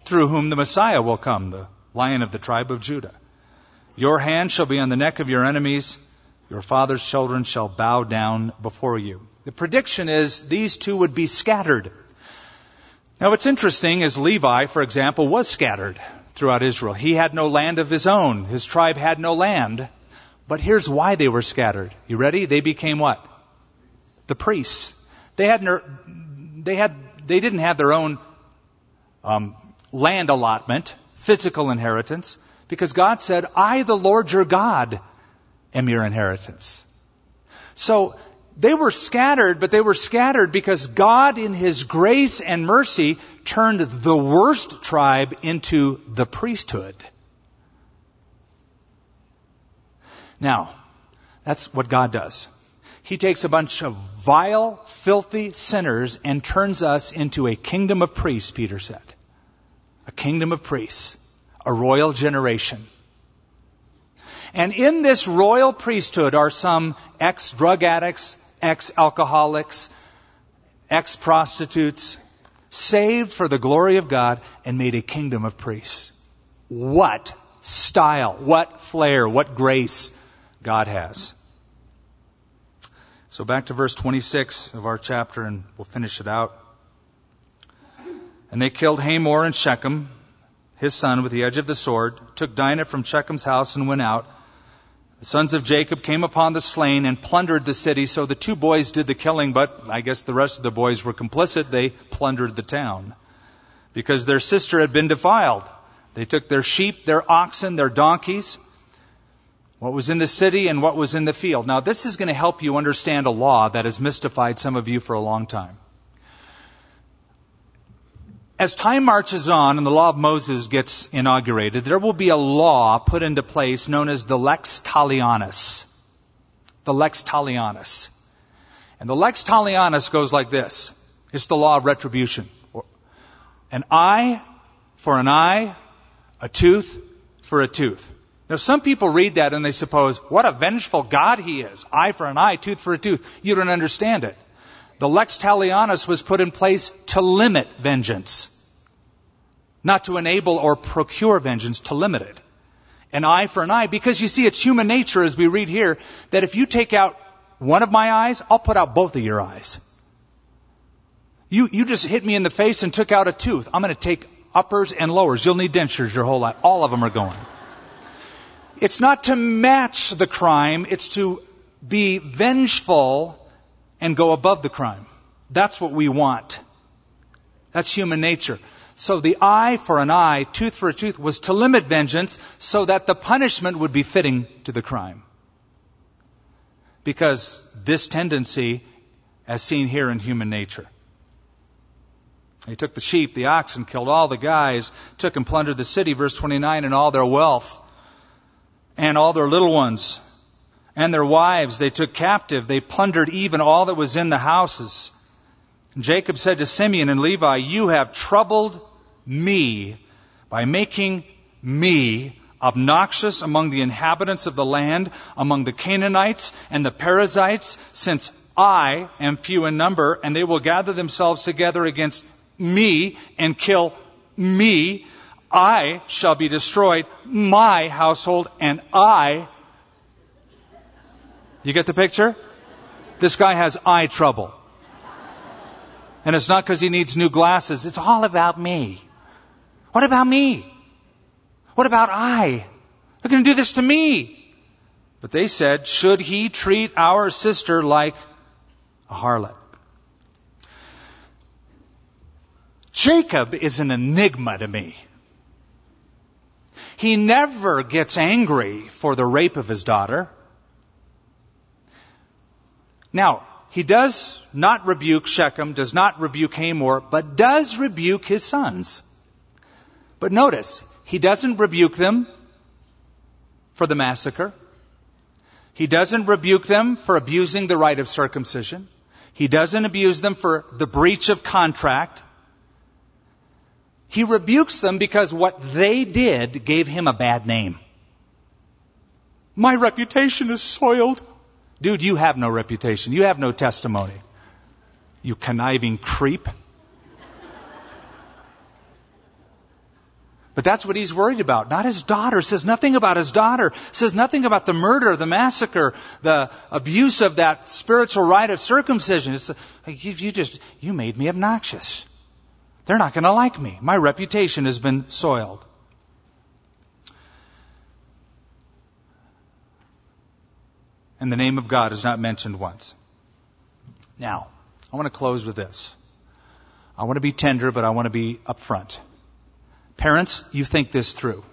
through whom the Messiah will come, the lion of the tribe of Judah. Your hand shall be on the neck of your enemies. Your father's children shall bow down before you. The prediction is these two would be scattered. Now what's interesting is Levi, for example, was scattered throughout Israel. He had no land of his own. His tribe had no land. But here's why they were scattered. You ready? They became what? The priests. They had, they had, they didn't have their own um, land allotment, physical inheritance, because God said, "I, the Lord your God, am your inheritance. So they were scattered, but they were scattered because God in His grace and mercy turned the worst tribe into the priesthood. Now, that's what God does. He takes a bunch of vile, filthy sinners and turns us into a kingdom of priests, Peter said. A kingdom of priests. A royal generation. And in this royal priesthood are some ex-drug addicts, ex-alcoholics, ex-prostitutes, saved for the glory of God and made a kingdom of priests. What style, what flair, what grace, God has. So back to verse 26 of our chapter and we'll finish it out. And they killed Hamor and Shechem, his son, with the edge of the sword, took Dinah from Shechem's house and went out. The sons of Jacob came upon the slain and plundered the city. So the two boys did the killing, but I guess the rest of the boys were complicit. They plundered the town because their sister had been defiled. They took their sheep, their oxen, their donkeys, what was in the city and what was in the field. Now, this is going to help you understand a law that has mystified some of you for a long time. As time marches on and the law of Moses gets inaugurated, there will be a law put into place known as the Lex Talionis. The Lex Talionis. And the Lex Talionis goes like this. It's the law of retribution. An eye for an eye, a tooth for a tooth. Now, some people read that and they suppose, what a vengeful God he is. Eye for an eye, tooth for a tooth. You don't understand it. The lex talionis was put in place to limit vengeance. Not to enable or procure vengeance, to limit it. An eye for an eye, because you see, it's human nature, as we read here, that if you take out one of my eyes, I'll put out both of your eyes. You, you just hit me in the face and took out a tooth. I'm going to take uppers and lowers. You'll need dentures your whole life. All of them are going. It's not to match the crime, it's to be vengeful and go above the crime. That's what we want. That's human nature. So the eye for an eye, tooth for a tooth was to limit vengeance so that the punishment would be fitting to the crime. Because this tendency, as seen here in human nature. He took the sheep, the oxen, killed all the guys, took and plundered the city, verse 29, and all their wealth and all their little ones and their wives they took captive. They plundered even all that was in the houses. Jacob said to Simeon and Levi, You have troubled me by making me obnoxious among the inhabitants of the land, among the Canaanites and the Perizzites, since I am few in number, and they will gather themselves together against me and kill me. I shall be destroyed, my household, and I. You get the picture? This guy has eye trouble. And it's not because he needs new glasses. It's all about me. What about me? What about I? They're going to do this to me. But they said, should he treat our sister like a harlot? Jacob is an enigma to me. He never gets angry for the rape of his daughter. Now, he does not rebuke Shechem, does not rebuke Hamor, but does rebuke his sons. But notice, he doesn't rebuke them for the massacre. He doesn't rebuke them for abusing the rite of circumcision. He doesn't abuse them for the breach of contract. He rebukes them because what they did gave him a bad name. My reputation is soiled. Dude, you have no reputation. You have no testimony. You conniving creep. But that's what he's worried about. Not his daughter. Says nothing about his daughter. Says nothing about the murder, the massacre, the abuse of that spiritual rite of circumcision. It's, you, you just, you made me obnoxious. They're not going to like me. My reputation has been soiled. And the name of God is not mentioned once. Now, I want to close with this. I want to be tender, but I want to be upfront. Parents, you think this through.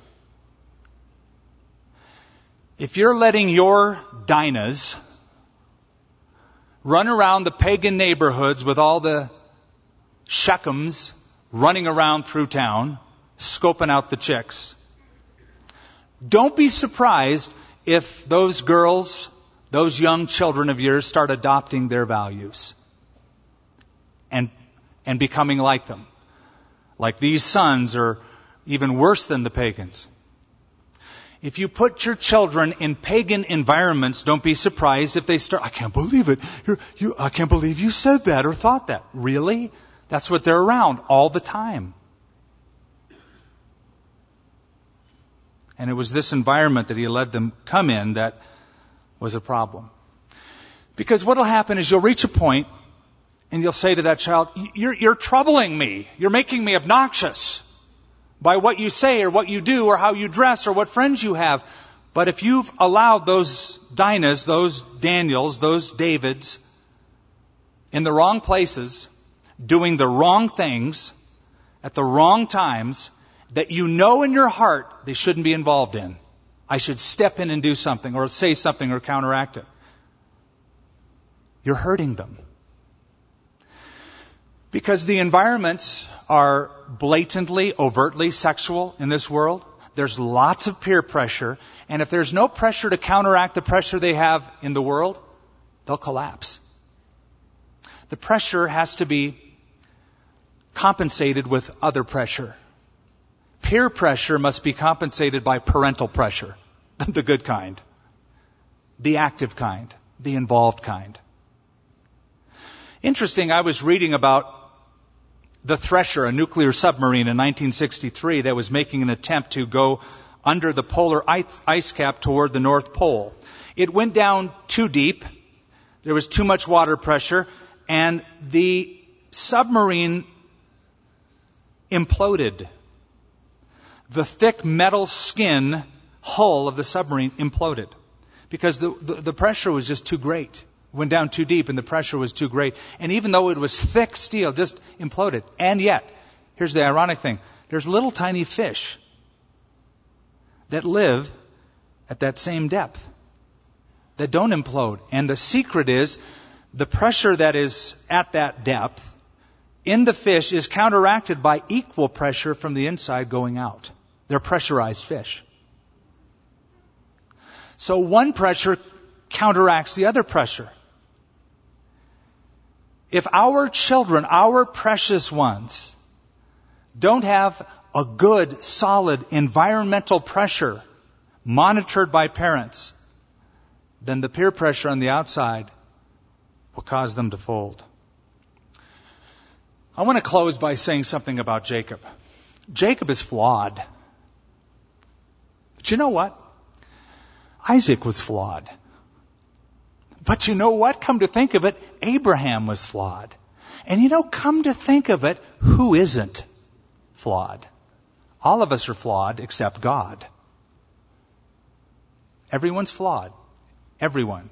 If you're letting your Dinahs run around the pagan neighborhoods with all the Shechems running around through town, scoping out the chicks. Don't be surprised if those girls, those young children of yours start adopting their values and, and becoming like them. Like these sons are even worse than the pagans. If you put your children in pagan environments, don't be surprised if they start, I can't believe it. You, I can't believe you said that or thought that. Really? That's what they're around all the time. And it was this environment that he let them come in that was a problem. Because what'll happen is you'll reach a point and you'll say to that child, you're, you're troubling me. You're making me obnoxious by what you say or what you do or how you dress or what friends you have. But if you've allowed those Dinahs, those Daniels, those Davids in the wrong places, doing the wrong things at the wrong times that you know in your heart they shouldn't be involved in, I should step in and do something or say something or counteract it. You're hurting them. Because the environments are blatantly, overtly sexual in this world. There's lots of peer pressure. And if there's no pressure to counteract the pressure they have in the world, they'll collapse. The pressure has to be compensated with other pressure. Peer pressure must be compensated by parental pressure, the good kind, the active kind, the involved kind. Interesting, I was reading about the Thresher, a nuclear submarine in 1963 that was making an attempt to go under the polar ice cap toward the North Pole. It went down too deep. There was too much water pressure and the submarine imploded. The thick metal skin hull of the submarine imploded because the, the, the pressure was just too great It went down too deep and the pressure was too great. And even though it was thick steel, just imploded. And yet, here's the ironic thing. There's little tiny fish that live at that same depth that don't implode. And the secret is the pressure that is at that depth in the fish is counteracted by equal pressure from the inside going out. They're pressurized fish. So one pressure counteracts the other pressure. If our children, our precious ones, don't have a good, solid environmental pressure monitored by parents, then the peer pressure on the outside will cause them to fold. I want to close by saying something about Jacob. Jacob is flawed. But you know what? Isaac was flawed. But you know what? Come to think of it, Abraham was flawed. And you know, come to think of it, who isn't flawed? All of us are flawed except God. Everyone's flawed. Everyone.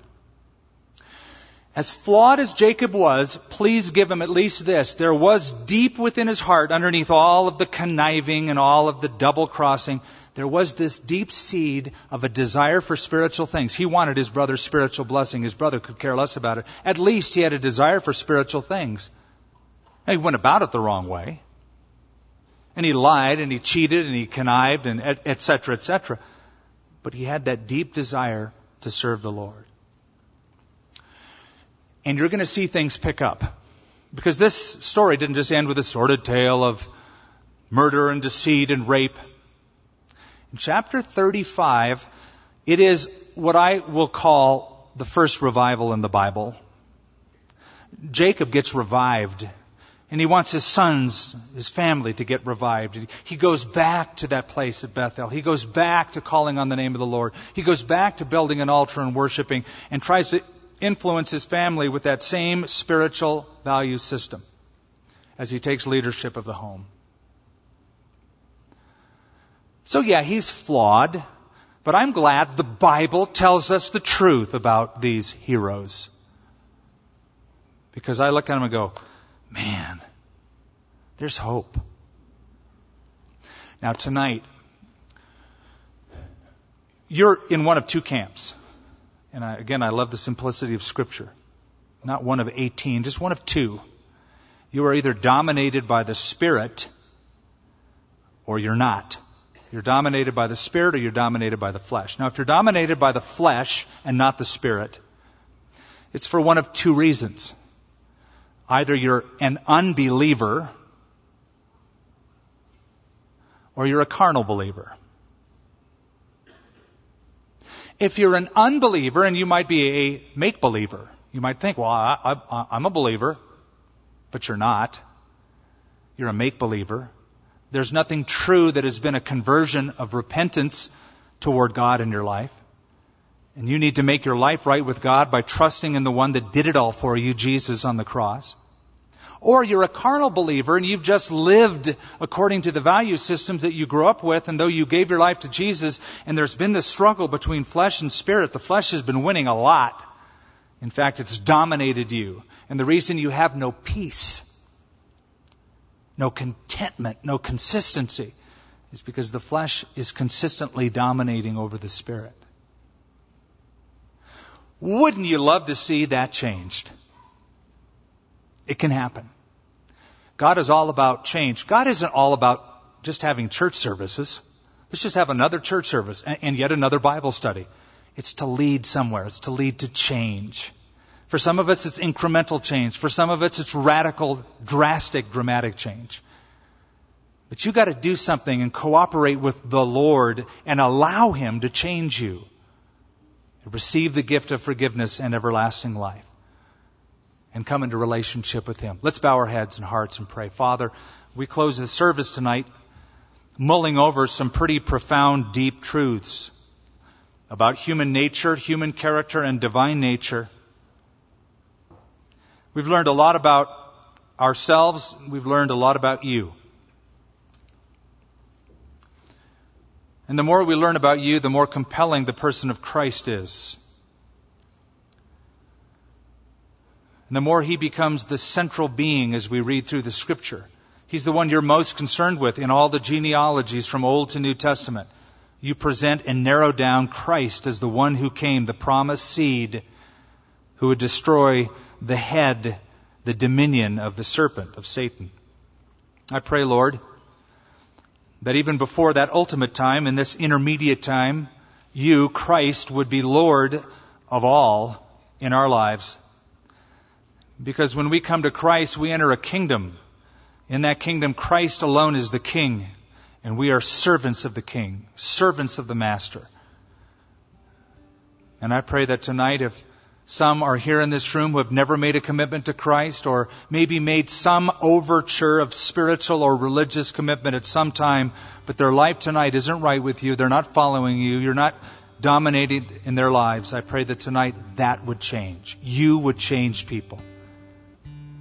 As flawed as Jacob was, please give him at least this. There was deep within his heart, underneath all of the conniving and all of the double crossing, there was this deep seed of a desire for spiritual things. He wanted his brother's spiritual blessing. His brother could care less about it. At least he had a desire for spiritual things. he went about it the wrong way. And he lied and he cheated and he connived and et cetera, et cetera. But he had that deep desire to serve the Lord and you're going to see things pick up. Because this story didn't just end with a sordid tale of murder and deceit and rape. In chapter 35, it is what I will call the first revival in the Bible. Jacob gets revived and he wants his sons, his family to get revived. He goes back to that place at Bethel. He goes back to calling on the name of the Lord. He goes back to building an altar and worshiping and tries to influence his family with that same spiritual value system as he takes leadership of the home. So yeah, he's flawed, but I'm glad the Bible tells us the truth about these heroes. Because I look at them and go, man, there's hope. Now tonight, you're in one of two camps. And I, again, I love the simplicity of Scripture. Not one of 18, just one of two. You are either dominated by the Spirit or you're not. You're dominated by the Spirit or you're dominated by the flesh. Now, if you're dominated by the flesh and not the Spirit, it's for one of two reasons. Either you're an unbeliever or you're a carnal believer. If you're an unbeliever, and you might be a make believer, you might think, well, I, I, I'm a believer, but you're not. You're a make believer. There's nothing true that has been a conversion of repentance toward God in your life. And you need to make your life right with God by trusting in the one that did it all for you, Jesus on the cross. Or you're a carnal believer and you've just lived according to the value systems that you grew up with, and though you gave your life to Jesus, and there's been this struggle between flesh and spirit, the flesh has been winning a lot. In fact, it's dominated you. And the reason you have no peace, no contentment, no consistency, is because the flesh is consistently dominating over the spirit. Wouldn't you love to see that changed? It can happen. God is all about change. God isn't all about just having church services. Let's just have another church service and yet another Bible study. It's to lead somewhere. It's to lead to change. For some of us, it's incremental change. For some of us, it's radical, drastic, dramatic change. But you got to do something and cooperate with the Lord and allow Him to change you. Receive the gift of forgiveness and everlasting life and come into relationship with Him. Let's bow our heads and hearts and pray. Father, we close the service tonight mulling over some pretty profound, deep truths about human nature, human character, and divine nature. We've learned a lot about ourselves. We've learned a lot about you. And the more we learn about you, the more compelling the person of Christ is. And the more he becomes the central being as we read through the scripture. He's the one you're most concerned with in all the genealogies from Old to New Testament. You present and narrow down Christ as the one who came, the promised seed, who would destroy the head, the dominion of the serpent, of Satan. I pray, Lord, that even before that ultimate time, in this intermediate time, you, Christ, would be Lord of all in our lives. Because when we come to Christ, we enter a kingdom. In that kingdom, Christ alone is the king, and we are servants of the king, servants of the master. And I pray that tonight, if some are here in this room who have never made a commitment to Christ or maybe made some overture of spiritual or religious commitment at some time, but their life tonight isn't right with you. They're not following you. You're not dominated in their lives. I pray that tonight that would change. You would change people.